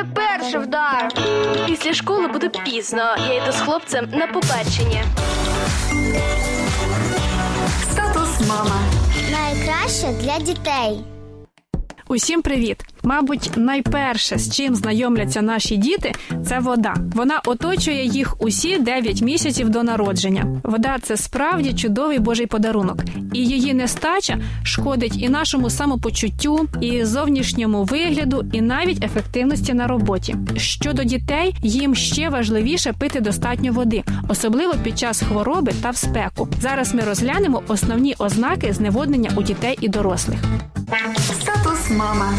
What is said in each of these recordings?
мене перший вдар. Після школи буде пізно. Я йду з хлопцем на побачення. Статус мама. Найкраще для дітей. Усім привіт! Мабуть, найперше, з чим знайомляться наші діти, це вода. Вона оточує їх усі 9 місяців до народження. Вода це справді чудовий божий подарунок, і її нестача шкодить і нашому самопочуттю, і зовнішньому вигляду, і навіть ефективності на роботі. Щодо дітей, їм ще важливіше пити достатньо води, особливо під час хвороби та в спеку. Зараз ми розглянемо основні ознаки зневоднення у дітей і дорослих. Мама.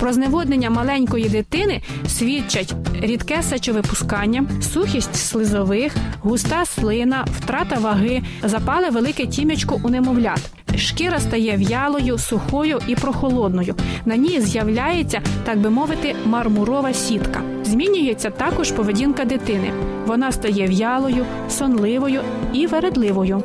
Про зневоднення маленької дитини свідчать рідке сечовипускання, сухість слизових, густа слина, втрата ваги, запале велике тім'ячко у немовлят. Шкіра стає в'ялою, сухою і прохолодною. На ній з'являється, так би мовити, мармурова сітка. Змінюється також поведінка дитини. Вона стає в'ялою, сонливою і вередливою.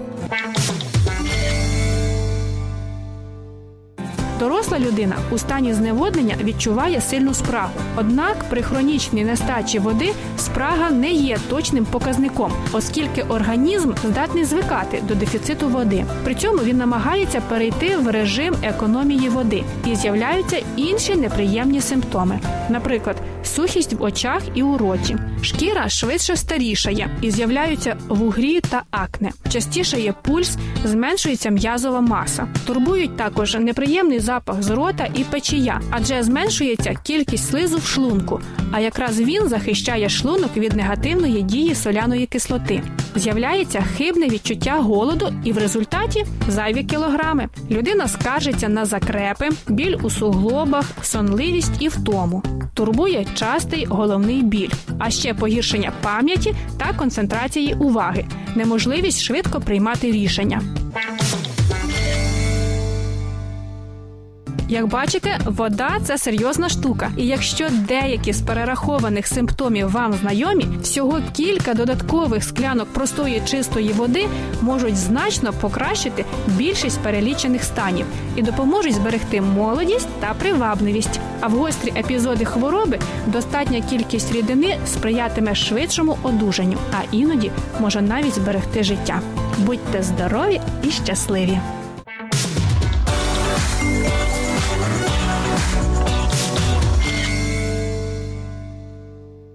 Доросла людина у стані зневоднення відчуває сильну спрагу. Однак при хронічній нестачі води спрага не є точним показником, оскільки організм здатний звикати до дефіциту води. При цьому він намагається перейти в режим економії води і з'являються інші неприємні симптоми, наприклад, сухість в очах і у роті. Шкіра швидше старішає і з'являються вугрі та акне. Частішає пульс, зменшується м'язова маса. Турбують також неприємний запах з рота і печія, адже зменшується кількість слизу в шлунку. А якраз він захищає шлунок від негативної дії соляної кислоти. З'являється хибне відчуття голоду, і в результаті зайві кілограми. Людина скаржиться на закрепи, біль у суглобах, сонливість і втому. Турбує частий головний біль, а ще погіршення пам'яті та концентрації уваги, неможливість швидко приймати рішення. Як бачите, вода це серйозна штука, і якщо деякі з перерахованих симптомів вам знайомі, всього кілька додаткових склянок простої чистої води можуть значно покращити більшість перелічених станів і допоможуть зберегти молодість та привабливість. А в гострі епізоди хвороби достатня кількість рідини сприятиме швидшому одужанню, а іноді може навіть зберегти життя. Будьте здорові і щасливі!